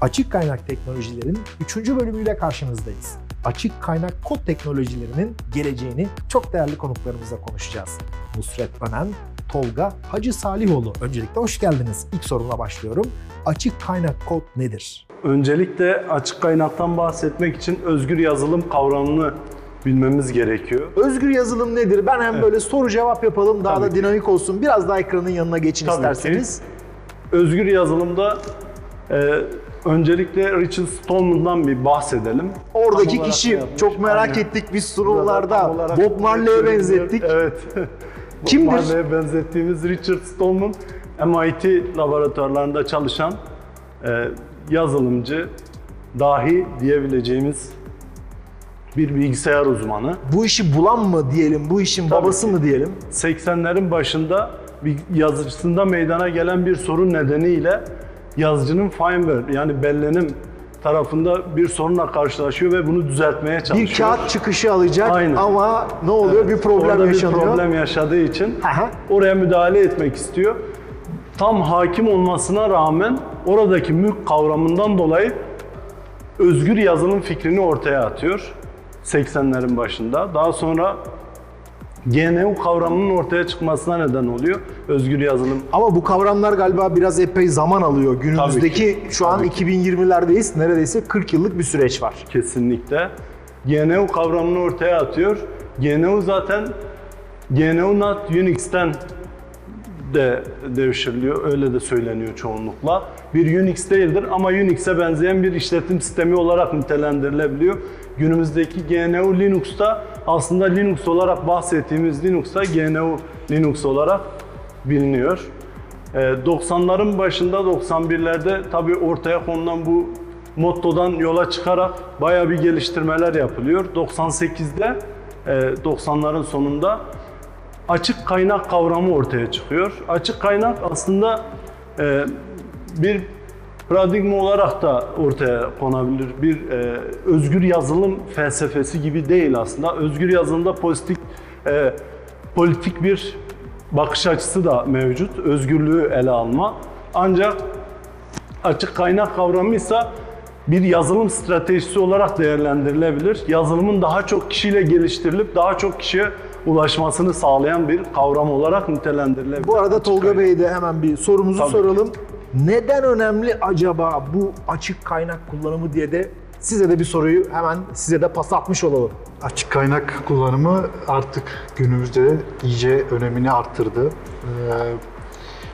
Açık kaynak teknolojilerin 3. bölümüyle karşınızdayız. Açık kaynak kod teknolojilerinin geleceğini çok değerli konuklarımızla konuşacağız. Nusret Önen, Tolga Hacı Salihoğlu. Öncelikle hoş geldiniz. İlk sorumla başlıyorum. Açık kaynak kod nedir? Öncelikle açık kaynaktan bahsetmek için özgür yazılım kavramını bilmemiz gerekiyor. Özgür yazılım nedir? Ben hem böyle soru cevap yapalım daha Tabii da ki. dinamik olsun. Biraz daha ekranın yanına geçin Tabii isterseniz. Özgür yazılımda e, öncelikle Richard Stallman'dan bir bahsedelim. Oradaki Tam kişi yapmış? çok merak Aynen. ettik biz olarak Bob Marley'e benzettik. Evet. Kimdir? Bob Marley'e benzettiğimiz Richard Stallman, MIT laboratuvarlarında çalışan e, yazılımcı, dahi diyebileceğimiz bir bilgisayar uzmanı. Bu işi bulan mı diyelim, bu işin Tabii babası ki. mı diyelim? 80'lerin başında bir yazıcısında meydana gelen bir sorun nedeniyle yazıcının firmware yani bellenim tarafında bir sorunla karşılaşıyor ve bunu düzeltmeye çalışıyor. Bir kağıt çıkışı alacak Aynen. ama ne oluyor? Bir problem Orada yaşanıyor. bir problem yaşadığı için Aha. oraya müdahale etmek istiyor. Tam hakim olmasına rağmen oradaki mülk kavramından dolayı özgür yazılım fikrini ortaya atıyor 80'lerin başında. Daha sonra GNU kavramının ortaya çıkmasına neden oluyor özgür yazılım. Ama bu kavramlar galiba biraz epey zaman alıyor. Günümüzdeki Tabii ki, şu an tabii ki. 2020'lerdeyiz. Neredeyse 40 yıllık bir süreç var. kesinlikle. GNU kavramını ortaya atıyor. GNU zaten GNU Not Unix'ten de devşiriliyor. Öyle de söyleniyor çoğunlukla. Bir Unix değildir ama Unix'e benzeyen bir işletim sistemi olarak nitelendirilebiliyor. Günümüzdeki GNU Linux'ta aslında Linux olarak bahsettiğimiz Linux'ta GNU Linux olarak biliniyor. Ee, 90'ların başında 91'lerde tabii ortaya konulan bu mottodan yola çıkarak bayağı bir geliştirmeler yapılıyor. 98'de e, 90'ların sonunda açık kaynak kavramı ortaya çıkıyor. Açık kaynak aslında e, bir paradigma olarak da ortaya konabilir. Bir e, özgür yazılım felsefesi gibi değil aslında. Özgür yazılımda pozitif e, politik bir bakış açısı da mevcut. Özgürlüğü ele alma. Ancak açık kaynak kavramı ise bir yazılım stratejisi olarak değerlendirilebilir. Yazılımın daha çok kişiyle geliştirilip daha çok kişiye ulaşmasını sağlayan bir kavram olarak nitelendirilebilir. Bu arada Tolga kaynak. Bey'e de hemen bir sorumuzu Tabii. soralım. Neden önemli acaba bu açık kaynak kullanımı diye de size de bir soruyu hemen size de pas atmış olalım. Açık kaynak kullanımı artık günümüzde iyice önemini arttırdı. Ee,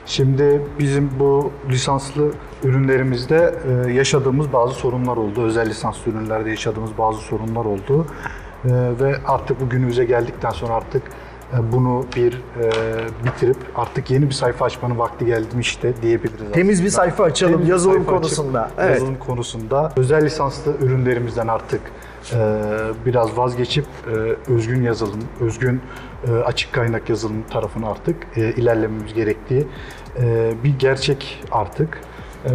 Şimdi bizim bu lisanslı ürünlerimizde e, yaşadığımız bazı sorunlar oldu. Özel lisanslı ürünlerde yaşadığımız bazı sorunlar oldu. Ee, Ve artık bu günümüze geldikten sonra artık e, bunu bir e, bitirip artık yeni bir sayfa açmanın vakti gelmişti diyebiliriz. Temiz bir aslında. sayfa açalım Temiz yazılım sayfa açıp konusunda. Evet. Yazılım konusunda özel lisanslı ürünlerimizden artık e, biraz vazgeçip e, özgün yazılım, özgün e, açık kaynak yazılım tarafına artık e, ilerlememiz gerektiği e, bir gerçek artık. E,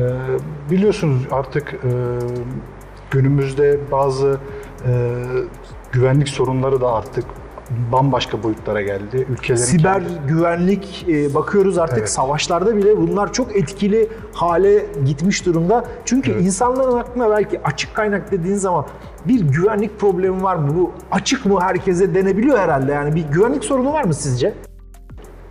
biliyorsunuz artık e, günümüzde bazı e, güvenlik sorunları da artık bambaşka boyutlara geldi. Ülkelerin Siber kendi- güvenlik e, bakıyoruz artık Evet. savaşlarda bile bunlar çok etkili hale gitmiş durumda. Çünkü insanların aklına belki açık kaynak dediğin zaman bir güvenlik problemi var mı? Bu açık mı herkese denebiliyor herhalde. Yani bir güvenlik sorunu var mı sizce?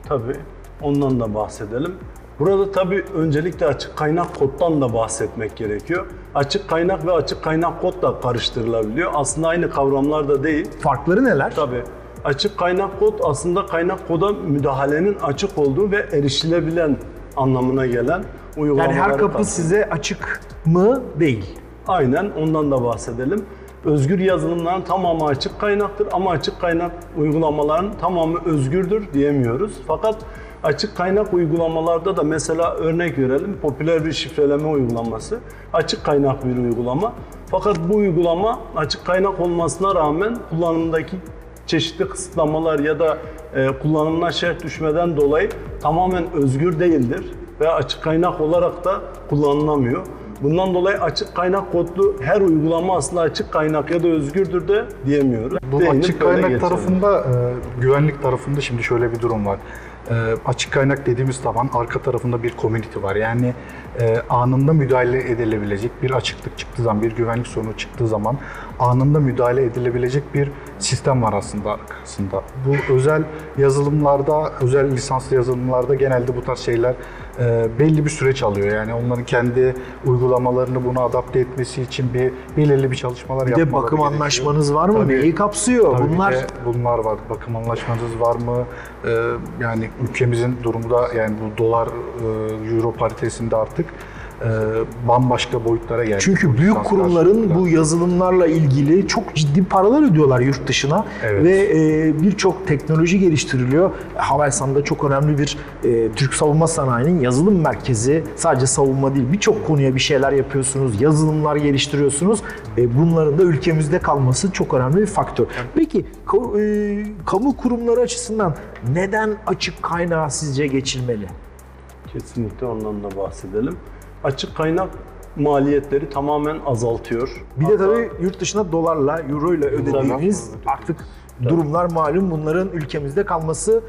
Tabii ondan da bahsedelim. Burada tabii öncelikle açık kaynak koddan da bahsetmek gerekiyor. Açık kaynak ve açık kaynak kod da karıştırılabiliyor. Aslında aynı kavramlar da değil. Farkları neler? Tabii. Açık kaynak kod aslında kaynak koda müdahalenin açık olduğu ve erişilebilen anlamına gelen Yani uygulamaları her kapı kapsıyor. size açık mı? Değil. Aynen ondan da bahsedelim. Özgür yazılımların tamamı açık kaynaktır ama açık kaynak uygulamaların tamamı özgürdür diyemiyoruz. Fakat açık kaynak uygulamalarda da mesela örnek verelim popüler bir şifreleme uygulaması açık kaynak bir uygulama. Fakat bu uygulama açık kaynak olmasına rağmen kullanımdaki çeşitli kısıtlamalar ya da e, kullanımına şerh düşmeden dolayı tamamen özgür değildir ve açık kaynak olarak da kullanılamıyor. Bundan dolayı açık kaynak kodlu her uygulama aslında açık kaynak ya da özgürdür de diyemiyoruz. Bu Değinip açık kaynak geçelim. tarafında, e, güvenlik tarafında şimdi şöyle bir durum var. E, açık kaynak dediğimiz zaman arka tarafında bir community var. Yani e, anında müdahale edilebilecek bir açıklık çıktığı zaman, bir güvenlik sorunu çıktığı zaman anında müdahale edilebilecek bir sistem var aslında arkasında. Bu özel yazılımlarda, özel lisanslı yazılımlarda genelde bu tarz şeyler e, belli bir süreç alıyor. Yani onların kendi uygulamalarını buna adapte etmesi için bir belirli bir çalışmalar Bir de yapmaları bakım gerekiyor. anlaşmanız var mı? Tabii. Neyi kapsıyor? Tabii bir Bunlar de bunlar var. Bakım anlaşmanız var mı? Ee, yani ülkemizin durumu da yani bu dolar e, euro paritesinde artık e, bambaşka boyutlara geldi. Çünkü büyük kurumların bu yazılımlarla ilgili çok ciddi paralar ödüyorlar yurt dışına Evet. ve e, birçok teknoloji geliştiriliyor. Havelsan'da çok önemli bir e, Türk savunma sanayinin yazılım merkezi. Sadece savunma değil birçok konuya bir şeyler yapıyorsunuz, yazılımlar geliştiriyorsunuz. E, bunların da ülkemizde kalması çok önemli bir faktör. Peki e, kamu kurumları açısından neden açık kaynağı sizce geçilmeli? Kesinlikle ondan da bahsedelim. Açık kaynak maliyetleri tamamen azaltıyor. Bir de Hatta- tabii yurt dışına dolarla, euro ile ödediğimiz Tabii. artık durumlar malum bunların ülkemizde kalması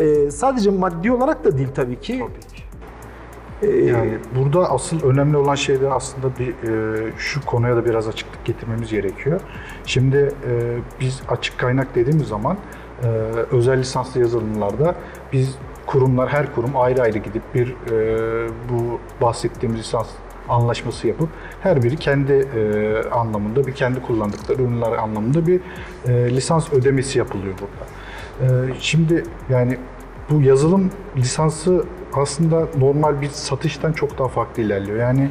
e, sadece maddi olarak da değil tabii ki. Tabii ki. Yani burada asıl önemli olan şey de aslında bir e, şu konuya da biraz açıklık getirmemiz gerekiyor. Şimdi e, biz açık kaynak dediğimiz zaman e, özel lisanslı yazılımlarda biz kurumlar her kurum ayrı ayrı gidip bir e, bu bahsettiğimiz lisans anlaşması yapıp her biri kendi e, anlamında bir kendi kullandıkları ürünler anlamında bir e, lisans ödemesi yapılıyor burada. E, şimdi yani bu yazılım lisansı aslında normal bir satıştan çok daha farklı ilerliyor. Yani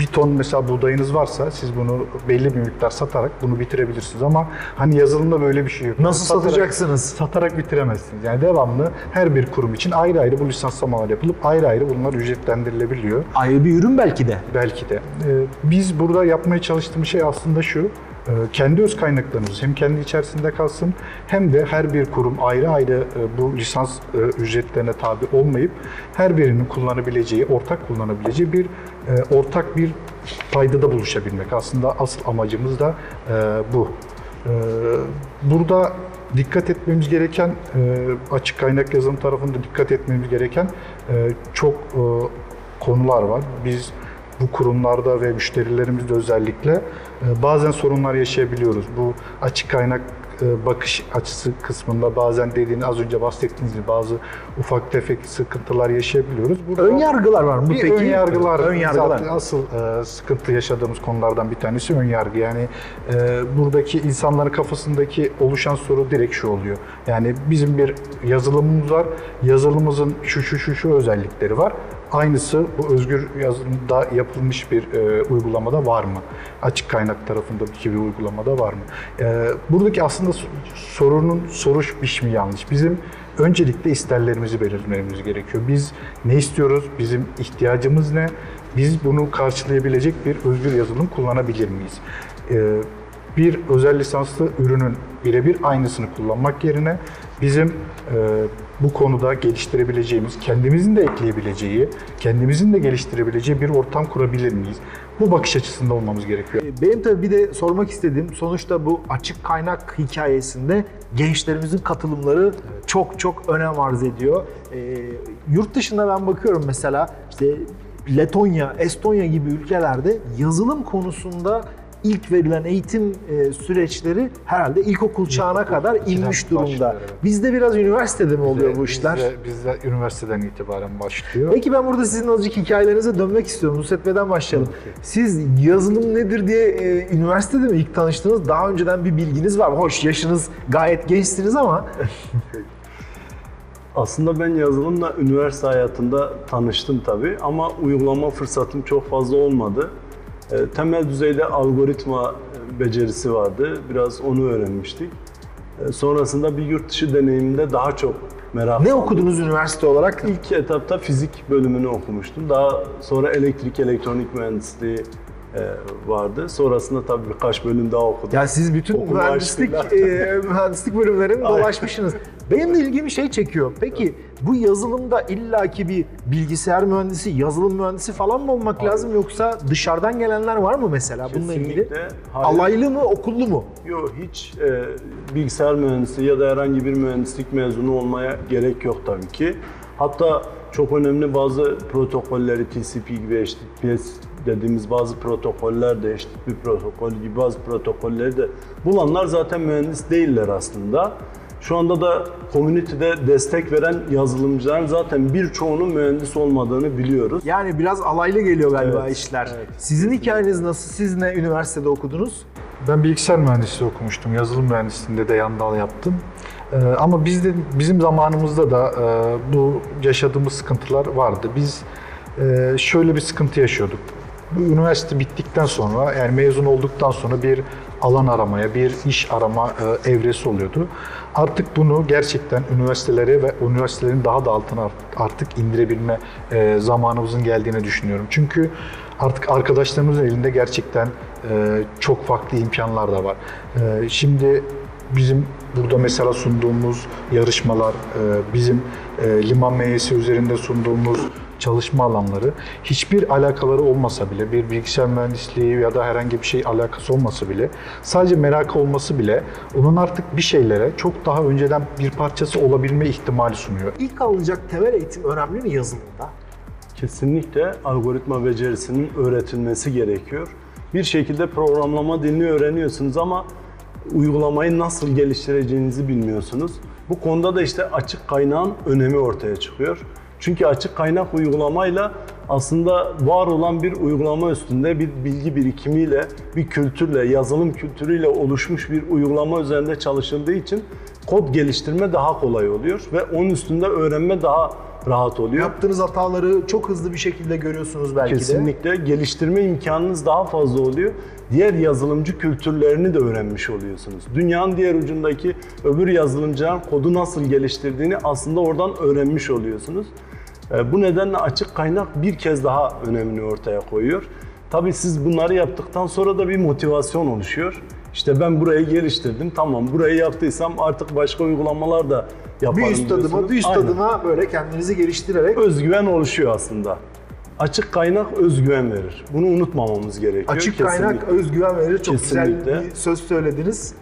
bir ton mesela buğdayınız varsa siz bunu belli bir miktar satarak bunu bitirebilirsiniz ama hani yazılımda böyle bir şey yok. Nasıl Satarak- satacaksınız? Satarak bitiremezsiniz. Yani devamlı her bir kurum için ayrı ayrı bu lisanslamalar yapılıp ayrı ayrı bunlar ücretlendirilebiliyor. Ayrı bir ürün belki de. Belki de. Ee, Biz burada yapmaya çalıştığımız şey aslında şu. E, Kendi öz kaynaklarımız hem kendi içerisinde kalsın hem de her bir kurum ayrı ayrı e, bu lisans e, ücretlerine tabi olmayıp her birinin kullanabileceği, ortak kullanabileceği bir e, ortak bir paydada buluşabilmek. Aslında asıl amacımız da bu. Burada dikkat etmemiz gereken, açık kaynak yazılım tarafında dikkat etmemiz gereken çok konular var. Biz bu kurumlarda ve müşterilerimizde özellikle e, bazen sorunlar yaşayabiliyoruz. Bu açık kaynak e, bakış açısı kısmında bazen dediğin az önce bahsettiğiniz gibi bazı ufak tefek sıkıntılar yaşayabiliyoruz. Burada Ön yargılar var mı bir peki? ön yargılar, Ön yargılar. zaten asıl e, sıkıntı yaşadığımız konulardan bir tanesi ön yargı. Yani e, buradaki insanların kafasındaki oluşan soru direkt şu oluyor. Yani bizim bir yazılımımız var. Yazılımımızın şu şu şu şu özellikleri var. Aynısı bu özgür yazılımda yapılmış bir e, uygulamada var mı? Açık kaynak tarafındaki bir uygulamada var mı? E, buradaki aslında sorunun soruş biçimi yanlış. Bizim öncelikle isterlerimizi belirlememiz gerekiyor. Biz ne istiyoruz? Bizim ihtiyacımız ne? Biz bunu karşılayabilecek bir özgür yazılım kullanabilir miyiz? E, bir özel lisanslı ürünün birebir aynısını kullanmak yerine bizim e, bu konuda geliştirebileceğimiz, kendimizin de ekleyebileceği, kendimizin de geliştirebileceği bir ortam kurabilir miyiz? Bu bakış açısında olmamız gerekiyor. E, Benim tabii bir de sormak istediğim sonuçta bu açık kaynak hikayesinde gençlerimizin katılımları çok çok önem arz ediyor. E, yurt dışında ben bakıyorum mesela işte Letonya, Estonya gibi ülkelerde yazılım konusunda ilk verilen eğitim e, süreçleri herhalde ilkokul çağına kadar ikiden inmiş durumda. başlıyor, evet. Bizde biraz üniversitede mi oluyor bu işler? Bizde, bizde üniversiteden itibaren başlıyor. Peki ben burada sizin azıcık hikayelerinize dönmek istiyorum. Nusret Bey'den başlayalım. Siz yazılım nedir diye e, üniversitede mi ilk tanıştınız? Daha önceden bir bilginiz var. Hoş yaşınız gayet gençsiniz ama Aslında ben yazılımla üniversite hayatında tanıştım tabii ama uygulama fırsatım çok fazla olmadı. E, temel düzeyde algoritma e, becerisi vardı. Biraz onu öğrenmiştik. E, sonrasında bir yurt dışı deneyiminde daha çok merak ne okudunuz üniversite olarak? İlk etapta fizik bölümünü okumuştum. Daha sonra elektrik, elektronik mühendisliği vardı. Sonrasında tabii birkaç bölüm daha okudum. Yani siz bütün Okuma mühendislik e, mühendislik bölümlerini dolaşmışsınız. Benim de ilgimi şey çekiyor. Peki bu yazılımda illaki bir bilgisayar mühendisi, yazılım mühendisi falan mı olmak lazım yoksa dışarıdan gelenler var mı mesela bununla ilgili? Kesinlikle hayır. Alaylı mı, okullu mu? Yok hiç e, bilgisayar mühendisi ya da herhangi bir mühendislik mezunu olmaya gerek yok tabii ki. Hatta çok önemli bazı protokolleri TCP gibi HTTPS dediğimiz bazı protokoller de HTTP protokolü gibi bazı protokolleri de bulanlar zaten mühendis değiller aslında. Şu anda da community'de destek veren yazılımcıların zaten birçoğunun mühendis olmadığını biliyoruz. Yani biraz alaylı geliyor galiba Evet, işler. evet. Sizin hikayeniz nasıl? Siz ne üniversitede okudunuz? Ben bilgisayar mühendisliği okumuştum. Yazılım mühendisliğinde de yan dal yaptım. Ee, ama bizde bizim zamanımızda da e, bu yaşadığımız sıkıntılar vardı. Biz e, şöyle bir sıkıntı yaşıyorduk. Bu üniversite bittikten sonra yani mezun olduktan sonra bir alan aramaya, bir iş arama e, evresi oluyordu. Artık bunu gerçekten üniversitelere ve üniversitelerin daha da altına art- artık indirebilme e, zamanımızın geldiğini düşünüyorum. Çünkü artık arkadaşlarımızın elinde gerçekten e, çok farklı imkanlar da var. Şimdi bizim burada mesela sunduğumuz yarışmalar, bizim liman meyesi üzerinde sunduğumuz çalışma alanları hiçbir alakaları olmasa bile, bir bilgisayar mühendisliği ya da herhangi bir şey alakası olmasa bile, sadece merakı olması bile onun artık bir şeylere çok daha önceden bir parçası olabilme ihtimali sunuyor. İlk alınacak temel eğitim önemli mi yazılımda? Kesinlikle algoritma becerisinin öğretilmesi gerekiyor. Bir şekilde programlama dilini öğreniyorsunuz ama uygulamayı nasıl geliştireceğinizi bilmiyorsunuz. Bu konuda da işte açık kaynağın önemi ortaya çıkıyor. Çünkü açık kaynak uygulamayla aslında var olan bir uygulama üstünde bir bilgi birikimiyle, bir kültürle, yazılım kültürüyle oluşmuş bir uygulama üzerinde çalışıldığı için kod geliştirme daha kolay oluyor ve onun üstünde öğrenme daha rahat oluyor. Yaptığınız hataları çok hızlı bir şekilde görüyorsunuz belki de. Kesinlikle geliştirme imkanınız daha fazla oluyor. Diğer yazılımcı kültürlerini de öğrenmiş oluyorsunuz. Dünyanın diğer ucundaki öbür yazılımcıların kodu nasıl geliştirdiğini aslında oradan öğrenmiş oluyorsunuz. E, Bu nedenle açık kaynak bir kez daha önemini ortaya koyuyor. Tabii siz bunları yaptıktan sonra da bir motivasyon oluşuyor. İşte ben burayı geliştirdim, tamam burayı yaptıysam artık başka uygulamalar da yaparım Bir üst adıma, bir üst Aynen adıma böyle kendinizi geliştirerek özgüven oluşuyor aslında. Açık kaynak özgüven verir. Bunu unutmamamız gerekiyor. açık Kesinlikle. kaynak özgüven verir. Çok güzel Kesinlikle. bir söz söylediniz.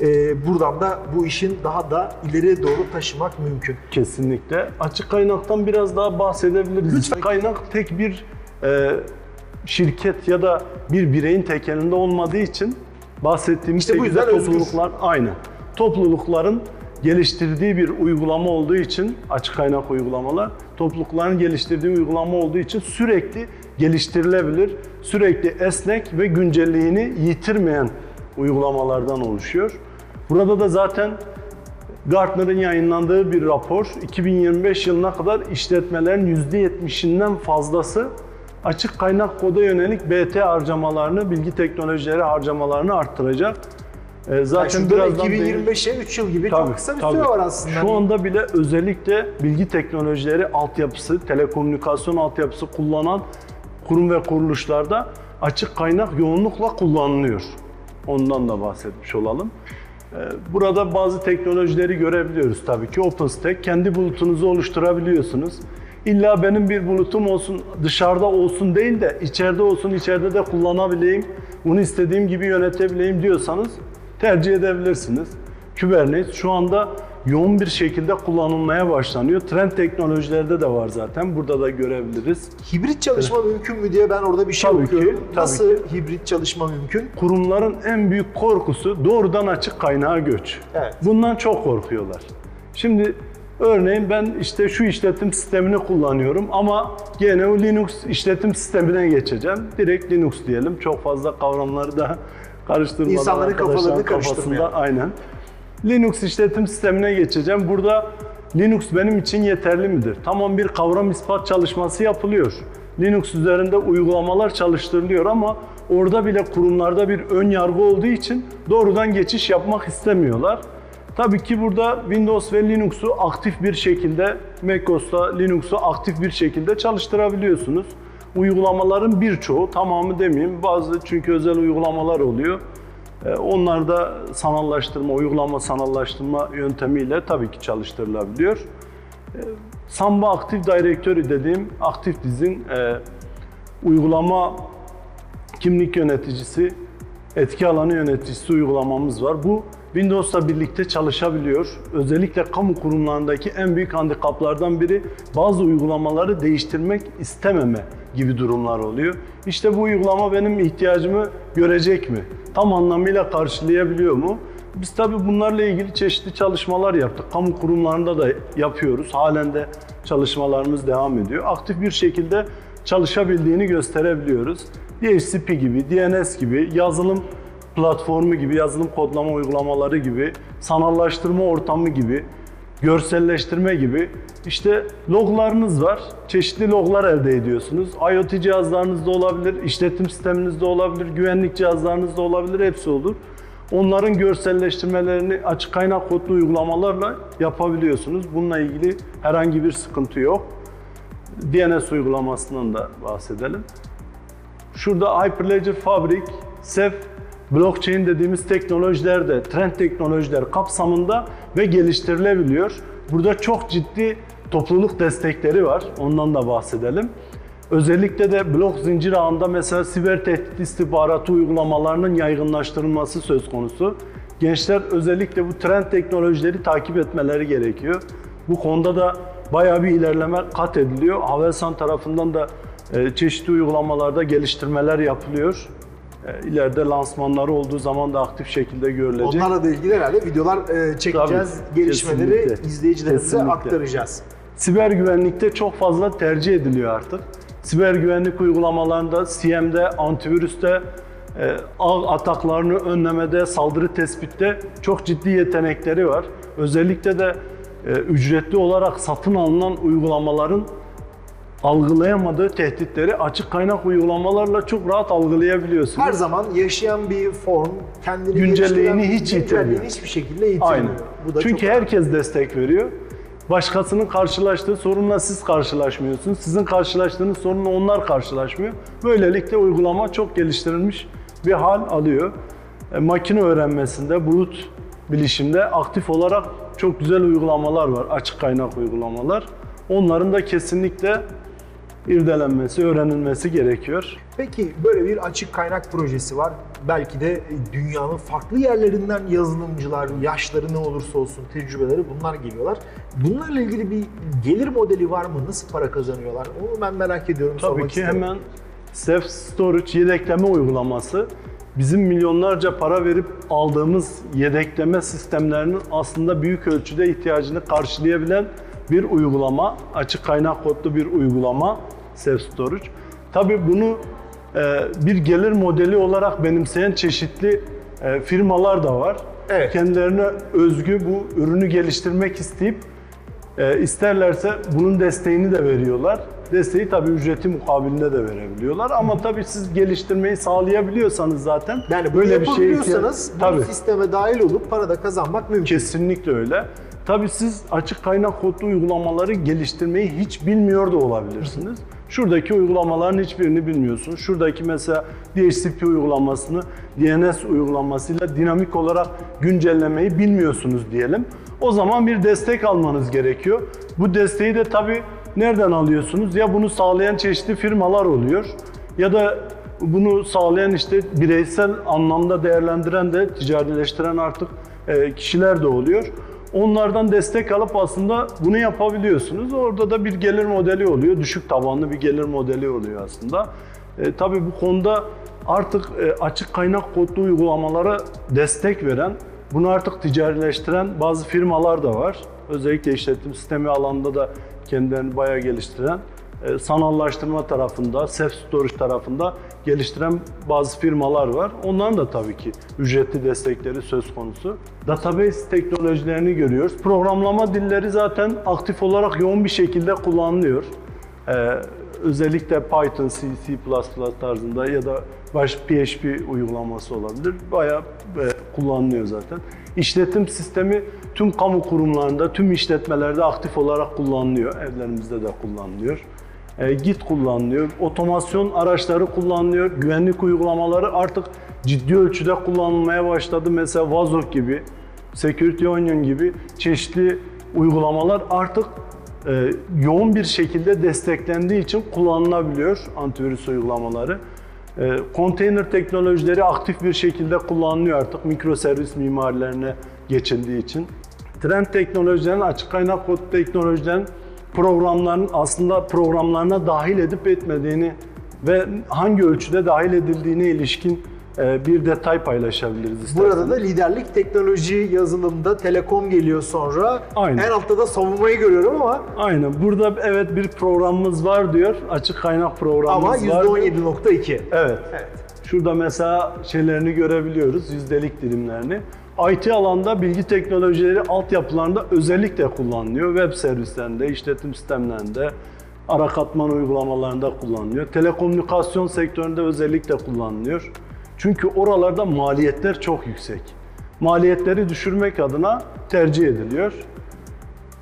Ee, buradan da bu işin daha da ileriye doğru taşımak mümkün. Kesinlikle. Açık kaynaktan biraz daha bahsedebiliriz. Lütfen. Kaynak tek bir e, şirket ya da bir bireyin tek elinde olmadığı için bahsettiğimiz İşte bu yüzden özgür. topluluklar aynı. Toplulukların geliştirdiği bir uygulama olduğu için açık kaynak uygulamalar toplulukların geliştirdiği uygulama olduğu için sürekli geliştirilebilir, sürekli esnek ve güncelliğini yitirmeyen uygulamalardan oluşuyor. Burada da zaten Gartner'ın yayınlandığı bir rapor 2025 yılına kadar işletmelerin %70'inden fazlası açık kaynak koda yönelik BT harcamalarını, bilgi teknolojileri harcamalarını arttıracak. Ee, Zaten Yani birazdan değin- 2025'e 3 yıl gibi Tabii, çok kısa bir tabii. süre var aslında. Şu anda bile özellikle bilgi teknolojileri altyapısı, telekomünikasyon altyapısı kullanan kurum ve kuruluşlarda açık kaynak yoğunlukla kullanılıyor. Ondan da bahsetmiş olalım. Ee, Burada bazı teknolojileri görebiliyoruz tabii ki. OpenStack, kendi bulutunuzu oluşturabiliyorsunuz. İlla benim bir bulutum olsun, dışarıda olsun değil de içeride olsun, içeride de kullanabileyim, bunu istediğim gibi yönetebileyim diyorsanız tercih edebilirsiniz. Kubernetes şu anda yoğun bir şekilde kullanılmaya başlanıyor. Trend teknolojilerde de var zaten. Burada da görebiliriz. Hibrit çalışma mümkün mü diye ben orada bir şey Tabii ki, okuyorum. tabii Nasıl ki. hibrit çalışma mümkün? Kurumların en büyük korkusu doğrudan açık kaynağa göç. Evet. Bundan çok korkuyorlar. Şimdi örneğin ben işte şu işletim sistemini kullanıyorum ama gene o Linux işletim sistemine geçeceğim. Direkt Linux diyelim. Çok fazla kavramları da karıştırmadan İnsanların kafalarını karıştırmayalım. aynen. Linux işletim sistemine geçeceğim. Burada Linux benim için yeterli midir? Tamam bir kavram ispat çalışması yapılıyor. Linux üzerinde uygulamalar çalıştırılıyor ama orada bile kurumlarda bir ön yargı olduğu için doğrudan geçiş yapmak istemiyorlar. Tabii ki burada Windows ve Linux'u aktif bir şekilde, macOS'ta Linux'u aktif bir şekilde çalıştırabiliyorsunuz. uygulamaların birçoğu, tamamı demeyeyim, bazı çünkü özel uygulamalar oluyor. E, Onlar da sanallaştırma, uygulama sanallaştırma yöntemiyle tabii ki çalıştırılabiliyor. E, Samba Active Directory dediğim aktif dizin e, uygulama kimlik yöneticisi, etki alanı yöneticisi uygulamamız var. Bu Windows'la birlikte çalışabiliyor. Özellikle kamu kurumlarındaki en büyük handikaplardan biri bazı uygulamaları değiştirmek istememe gibi durumlar oluyor. İşte bu uygulama benim ihtiyacımı görecek mi? Tam anlamıyla karşılayabiliyor mu? Biz tabii bunlarla ilgili çeşitli çalışmalar yaptık. Kamu kurumlarında da yapıyoruz. Halen de çalışmalarımız devam ediyor. Aktif bir şekilde çalışabildiğini gösterebiliyoruz. DHCP gibi, DNS gibi, yazılım platformu gibi, yazılım kodlama uygulamaları gibi, sanallaştırma ortamı gibi, görselleştirme gibi işte loglarınız var. Çeşitli loglar elde ediyorsunuz. IoT cihazlarınızda olabilir, işletim sisteminizde olabilir, güvenlik cihazlarınızda olabilir, hepsi olur. Onların görselleştirmelerini açık kaynak kodlu uygulamalarla yapabiliyorsunuz. Bununla ilgili herhangi bir sıkıntı yok. DNS uygulamasından da bahsedelim. Şurada Hyperledger Fabric, Ceph, blockchain dediğimiz teknolojiler de trend teknolojiler kapsamında ve geliştirilebiliyor. Burada çok ciddi topluluk destekleri var. Ondan da bahsedelim. Özellikle de blok zincir ağında mesela siber tehdit istihbaratı uygulamalarının yaygınlaştırılması söz konusu. Gençler özellikle bu trend teknolojileri takip etmeleri gerekiyor. Bu konuda da bayağı bir ilerleme kat ediliyor. Havelsan tarafından da e, çeşitli uygulamalarda geliştirmeler yapılıyor. E, İleride lansmanları olduğu zaman da aktif şekilde görülecek. Onlarla da ilgili herhalde videolar e, çekeceğiz. Tabii, Gelişmeleri kesinlikle. izleyicilerimize Kesinlikle. aktaracağız. Siber güvenlikte çok fazla tercih ediliyor artık. Siber güvenlik uygulamalarında, CM'de, antivirüste, e, ağ ataklarını önlemede, saldırı tespitte çok ciddi yetenekleri var. Özellikle de ücretli olarak satın alınan uygulamaların algılayamadığı tehditleri açık kaynak uygulamalarla çok rahat algılayabiliyorsunuz. Her zaman yaşayan bir form kendini Güncelliğini hiç yitirmiyor. hiçbir şekilde yitirmiyor. Aynen. Bu da Çünkü herkes destek veriyor. Başkasının karşılaştığı sorunla siz karşılaşmıyorsunuz. Sizin karşılaştığınız sorunla onlar karşılaşmıyor. Böylelikle uygulama çok geliştirilmiş bir hal alıyor. E, makine öğrenmesinde, bulut bilişimde aktif olarak çok güzel uygulamalar var. Açık kaynak uygulamalar. Onların da kesinlikle irdelenmesi, öğrenilmesi gerekiyor. Peki böyle bir açık kaynak projesi var. Belki de dünyanın farklı yerlerinden yazılımcılar, yaşları ne olursa olsun tecrübeleri bunlar geliyorlar. Bunlarla ilgili bir gelir modeli var mı? Nasıl para kazanıyorlar? Onu ben merak ediyorum. Tabii ki isterim. hemen Self Storage yedekleme uygulaması bizim milyonlarca para verip aldığımız yedekleme sistemlerinin aslında büyük ölçüde ihtiyacını karşılayabilen bir uygulama. Açık kaynak kodlu bir uygulama Self Storage. Tabii bunu e, bir gelir modeli olarak benimseyen çeşitli e, firmalar da var. Evet. Kendilerine özgü bu ürünü geliştirmek isteyip e, isterlerse bunun desteğini de veriyorlar. Desteği tabii ücreti mukabilinde de verebiliyorlar. Ama tabii siz geliştirmeyi sağlayabiliyorsanız zaten Yani böyle bir şeye yapabiliyorsanız bu tabii sisteme dahil olup para da kazanmak mümkün. kesinlikle öyle. Tabii siz açık kaynak kodlu uygulamaları geliştirmeyi hiç bilmiyor da olabilirsiniz. Şuradaki uygulamaların hiçbirini bilmiyorsunuz. Şuradaki mesela DHCP uygulamasını DNS uygulamasıyla dinamik olarak güncellemeyi bilmiyorsunuz diyelim. O zaman bir destek almanız gerekiyor. Bu desteği de tabii nereden alıyorsunuz? Ya bunu sağlayan çeşitli firmalar oluyor ya da bunu sağlayan işte bireysel anlamda değerlendiren de ticarileştiren artık e, kişiler de oluyor. Onlardan destek alıp aslında bunu yapabiliyorsunuz. Orada da bir gelir modeli oluyor. Düşük tabanlı bir gelir modeli oluyor aslında. E, tabii bu konuda artık e, açık kaynak kodlu uygulamalara destek veren, bunu artık ticarileştiren bazı firmalar da var. Özellikle işletim sistemi alanında da kendilerini bayağı geliştiren, sanallaştırma tarafında, self storage tarafında geliştiren bazı firmalar var. Onların da tabii ki ücretli destekleri söz konusu. Database teknolojilerini görüyoruz. Programlama dilleri zaten aktif olarak yoğun bir şekilde kullanılıyor. Ee, özellikle Python, C, C++ tarzında ya da baş PHP uygulaması olabilir. Bayağı e, kullanılıyor zaten. İşletim sistemi tüm kamu kurumlarında, tüm işletmelerde aktif olarak kullanılıyor. Evlerimizde de kullanılıyor. E, Git kullanılıyor. Otomasyon araçları kullanılıyor. Güvenlik uygulamaları artık ciddi ölçüde kullanılmaya başladı. Mesela Vazok gibi, Security Onion gibi çeşitli uygulamalar artık e, yoğun bir şekilde desteklendiği için kullanılabiliyor antivirüs uygulamaları. E, konteyner teknolojileri aktif bir şekilde kullanılıyor artık mikroservis mimarilerine geçildiği için. Trend teknolojilerin, açık kaynak kod teknolojilerin programların aslında programlarına dahil edip etmediğini ve hangi ölçüde dahil edildiğine ilişkin e, bir detay paylaşabiliriz isterseniz. Burada da liderlik teknoloji yazılımda telekom geliyor sonra. Aynen. En altta da savunmayı görüyorum ama Aynen. Burada evet bir programımız var diyor. Açık kaynak ama programımız var. diyor. %17.2. Evet. Evet. Şurada mesela şeylerini görebiliyoruz, yüzdelik dilimlerini. IT alanda bilgi teknolojileri altyapılarında özellikle kullanılıyor. Web servislerinde, işletim sistemlerinde, ara katman uygulamalarında kullanılıyor. Telekomünikasyon sektöründe özellikle kullanılıyor. Çünkü oralarda maliyetler çok yüksek. Maliyetleri düşürmek adına tercih ediliyor.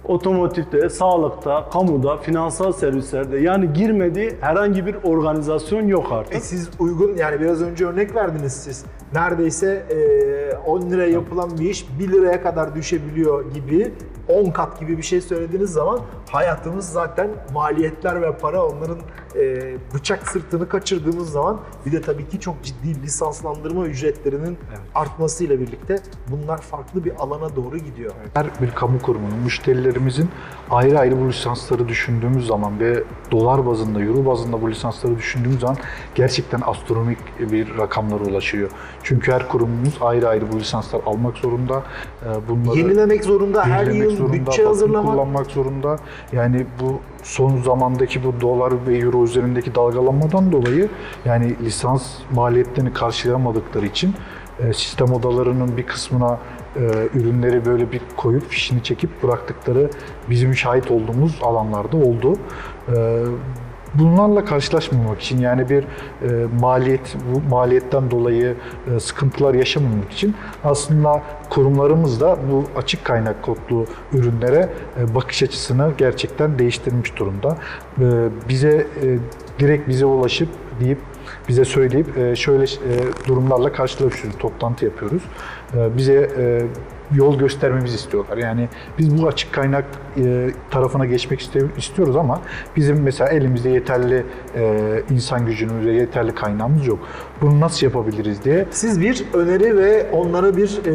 Otomotivde, sağlıkta, kamuda, finansal servislerde yani girmediği herhangi bir organizasyon yok artık. E siz uygun yani biraz önce örnek verdiniz siz. Neredeyse e, 10 liraya yapılan bir iş 1 liraya kadar düşebiliyor gibi 10 kat gibi bir şey söylediğiniz zaman hayatımız zaten maliyetler ve para onların e, bıçak sırtını kaçırdığımız zaman bir de tabii ki çok ciddi lisanslandırma ücretlerinin artmasıyla birlikte bunlar farklı bir alana doğru gidiyor. Her bir kamu kurumunun, müşterilerimizin ayrı ayrı bu lisansları düşündüğümüz zaman ve dolar bazında, euro bazında bu lisansları düşündüğümüz zaman gerçekten astronomik bir rakamlara ulaşıyor. Çünkü her kurumumuz ayrı ayrı bu lisanslar almak zorunda. Ee, Bunları Yenilemek zorunda, her yıl zorunda, bütçe hazırlamak. kullanmak zorunda. Yani bu son zamandaki bu dolar ve euro üzerindeki dalgalanmadan dolayı yani lisans maliyetlerini karşılayamadıkları için e, sistem odalarının bir kısmına e, ürünleri böyle bir koyup fişini çekip bıraktıkları bizim şahit olduğumuz alanlarda oldu. E, Bunlarla karşılaşmamak için yani bir e, maliyet bu maliyetten dolayı e, sıkıntılar yaşamamak için aslında kurumlarımız da bu açık kaynak kodlu ürünlere e, bakış açısını gerçekten değiştirmiş durumda. E, bize e, direkt bize ulaşıp deyip bize söyleyip e, şöyle e, durumlarla karşılaşıyoruz, toplantı yapıyoruz. E, bize e, yol göstermemizi istiyorlar. Yani biz bu açık kaynak e, tarafına geçmek istiyoruz ama bizim mesela elimizde yeterli e, insan gücümüz ve yeterli kaynağımız yok. Bunu nasıl yapabiliriz diye Siz bir öneri ve onlara bir e,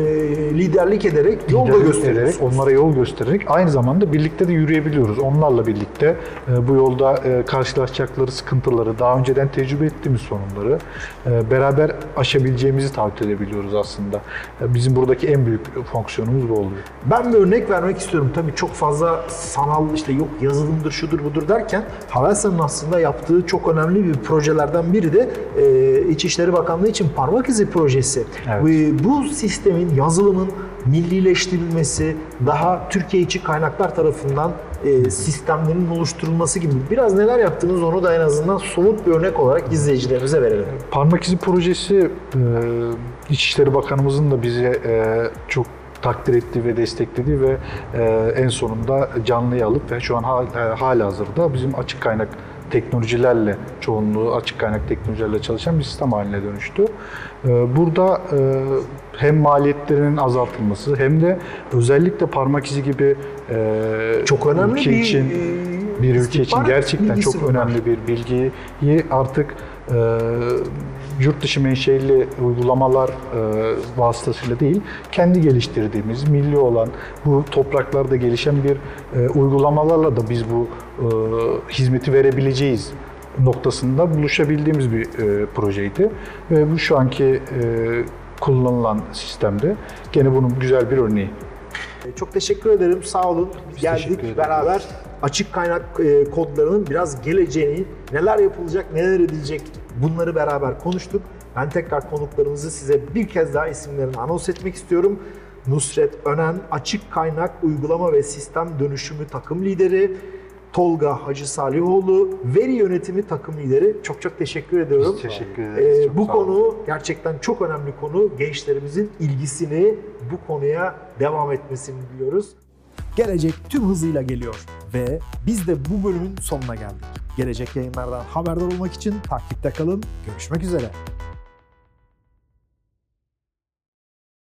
liderlik ederek yol da ederek, onlara yol göstererek aynı zamanda birlikte de yürüyebiliyoruz. Onlarla birlikte e, bu yolda e, karşılaşacakları sıkıntıları, daha önceden tecrübe ettiğimiz sorunları e, beraber aşabileceğimizi taahhüt edebiliyoruz aslında. E, Bizim buradaki en büyük fonksiyonumuz bu oluyor. Ben bir örnek vermek istiyorum. Tabii çok fazla sanal işte yok yazılımdır şudur budur derken Havelsan'ın aslında yaptığı çok önemli bir projelerden biri de e, İçişleri Bakanlığı için parmak izi projesi. Evet. Ve bu sistemin, yazılımın millileştirilmesi, daha Türkiye içi kaynaklar tarafından e, sistemlerin oluşturulması gibi biraz neler yaptınız onu da en azından somut bir örnek olarak izleyicilerimize verelim. Parmak izi projesi e, İçişleri Bakanımızın da bize e, çok takdir ettiği ve desteklediği ve e, en sonunda canlıya alıp ve şu an hala hazırda bizim açık kaynak teknolojilerle çoğunluğu açık kaynak teknolojilerle çalışan bir sistem haline dönüştü. E, Burada e, hem maliyetlerin azaltılması hem de özellikle parmak izi gibi e, Çok önemli ülke bir, için e, bir ülke için gerçekten çok önemli bir bilgiyi artık yurt dışı menşeli uygulamalar e, vasıtasıyla değil, kendi geliştirdiğimiz, milli olan, bu topraklarda gelişen bir e, uygulamalarla da biz bu e, hizmeti verebileceğiz noktasında buluşabildiğimiz bir e, projeydi. Ve bu şu anki e, kullanılan sistemde gene bunun güzel bir örneği. Çok teşekkür ederim. Sağ olun. teşekkür Geldik beraber açık kaynak e, kodlarının biraz geleceğini, neler yapılacak, neler edilecek bunları beraber konuştuk. Ben tekrar konuklarımızı size bir kez daha isimlerini anons etmek istiyorum. Nusret Önen, açık kaynak uygulama ve sistem dönüşümü takım lideri. Tolga Hacı Salihoğlu, veri yönetimi takım lideri. Çok çok teşekkür ediyorum. Biz teşekkür ederiz. Ee, Çok bu konu gerçekten çok önemli konu. Gençlerimizin ilgisini bu konuya devam etmesini diliyoruz. Gelecek tüm hızıyla geliyor ve biz de bu bölümün sonuna geldik. Gelecek yayınlardan haberdar olmak için takipte kalın. Görüşmek üzere.